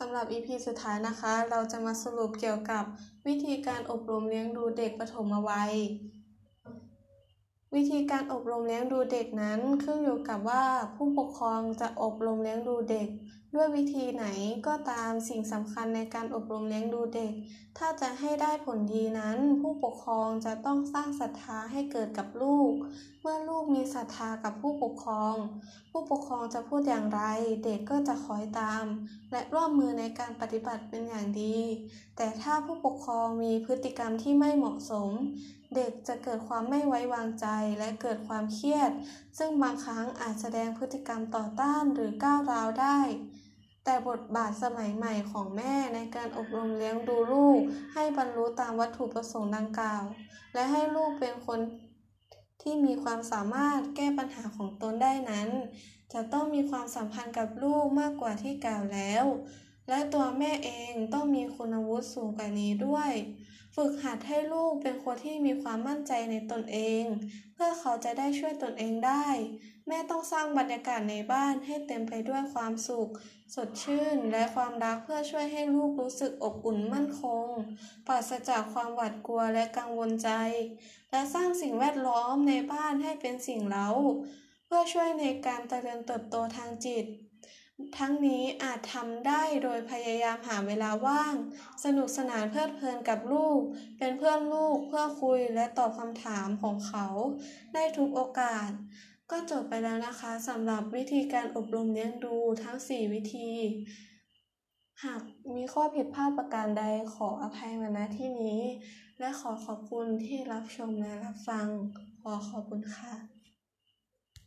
สำหรับ EP สุดท้ายนะคะ เราจะมาสรุปเกี่ยวกับวิธีการอบรมเลี้ยงดูเด็กปฐมวัย วิธีการอบรมเลี้ยงดูเด็กนั้นขึ้นอยู่กับว่าผู้ปกครองจะอบรมเลี้ยงดูเด็ก ด้วยวิธีไหนก็ตามสิ่งสำคัญในการอบรมเลี้ยงดูเด็ก ถ้าจะให้ได้ผลดีนั้น ผู้ปกครองจะต้องสร้างศรัทธาให้เกิดกับลูก เมื่อลูกมีศรัทธากับผู้ปกครอง ผู้ปกครองจะพูดอย่างไร เด็กก็จะคอยตาม และร่วมมือในการปฏิบัติเป็นอย่างดี แต่ถ้าผู้ปกครองมีพฤติกรรมที่ไม่เหมาะสม เด็กจะเกิดความไม่ไว้วางใจและเกิดความเครียด ซึ่งบางครั้งอาจแสดงพฤติกรรมต่อต้านหรือก้าวร้าวได้ แต่บทบาทสมัยใหม่ของแม่ในการอบรมเลี้ยงดูลูก ให้บรรลุตามวัตถุประสงค์ดังกล่าว และให้ลูกเป็นคนที่มีความสามารถแก้ปัญหาของตนได้นั้น จะต้องมีความสัมพันธ์กับลูกมากกว่าที่กล่าวแล้ว และตัวแม่เองต้องมีคุณวุฒิสูงกว่านี้ด้วย ฝึกหัดให้ลูกเป็นคนที่มีความมั่นใจในตนเอง เพื่อเขาจะได้ช่วยตนเองได้ แม่ต้องสร้างบรรยากาศในบ้านให้เต็มไปด้วยความสุข สดชื่น และความรักเพื่อช่วยให้ลูกรู้สึกอบอุ่นมั่นคง ปราศจากความหวาดกลัวและกังวลใจ และสร้างสิ่งแวดล้อมในบ้านให้เป็นสิ่งเล้า เพื่อช่วยในการเจริญเติบโตทางจิต ทั้งนี้อาจทำได้โดยพยายามหาเวลาว่าง สนุกสนานเพลิดเพลินกับลูก เป็นเพื่อนลูกเพื่อคุยและตอบคำถามของเขาได้ทุกโอกาส ก็จบไปแล้วนะคะสำหรับวิธีการอบรมเลี้ยงดูทั้ง 4 วิธี หากมีข้อผิดพลาดประการใดขออภัยมาณที่นี้ และขอขอบคุณที่รับชมและรับฟัง ขอขอบคุณค่ะ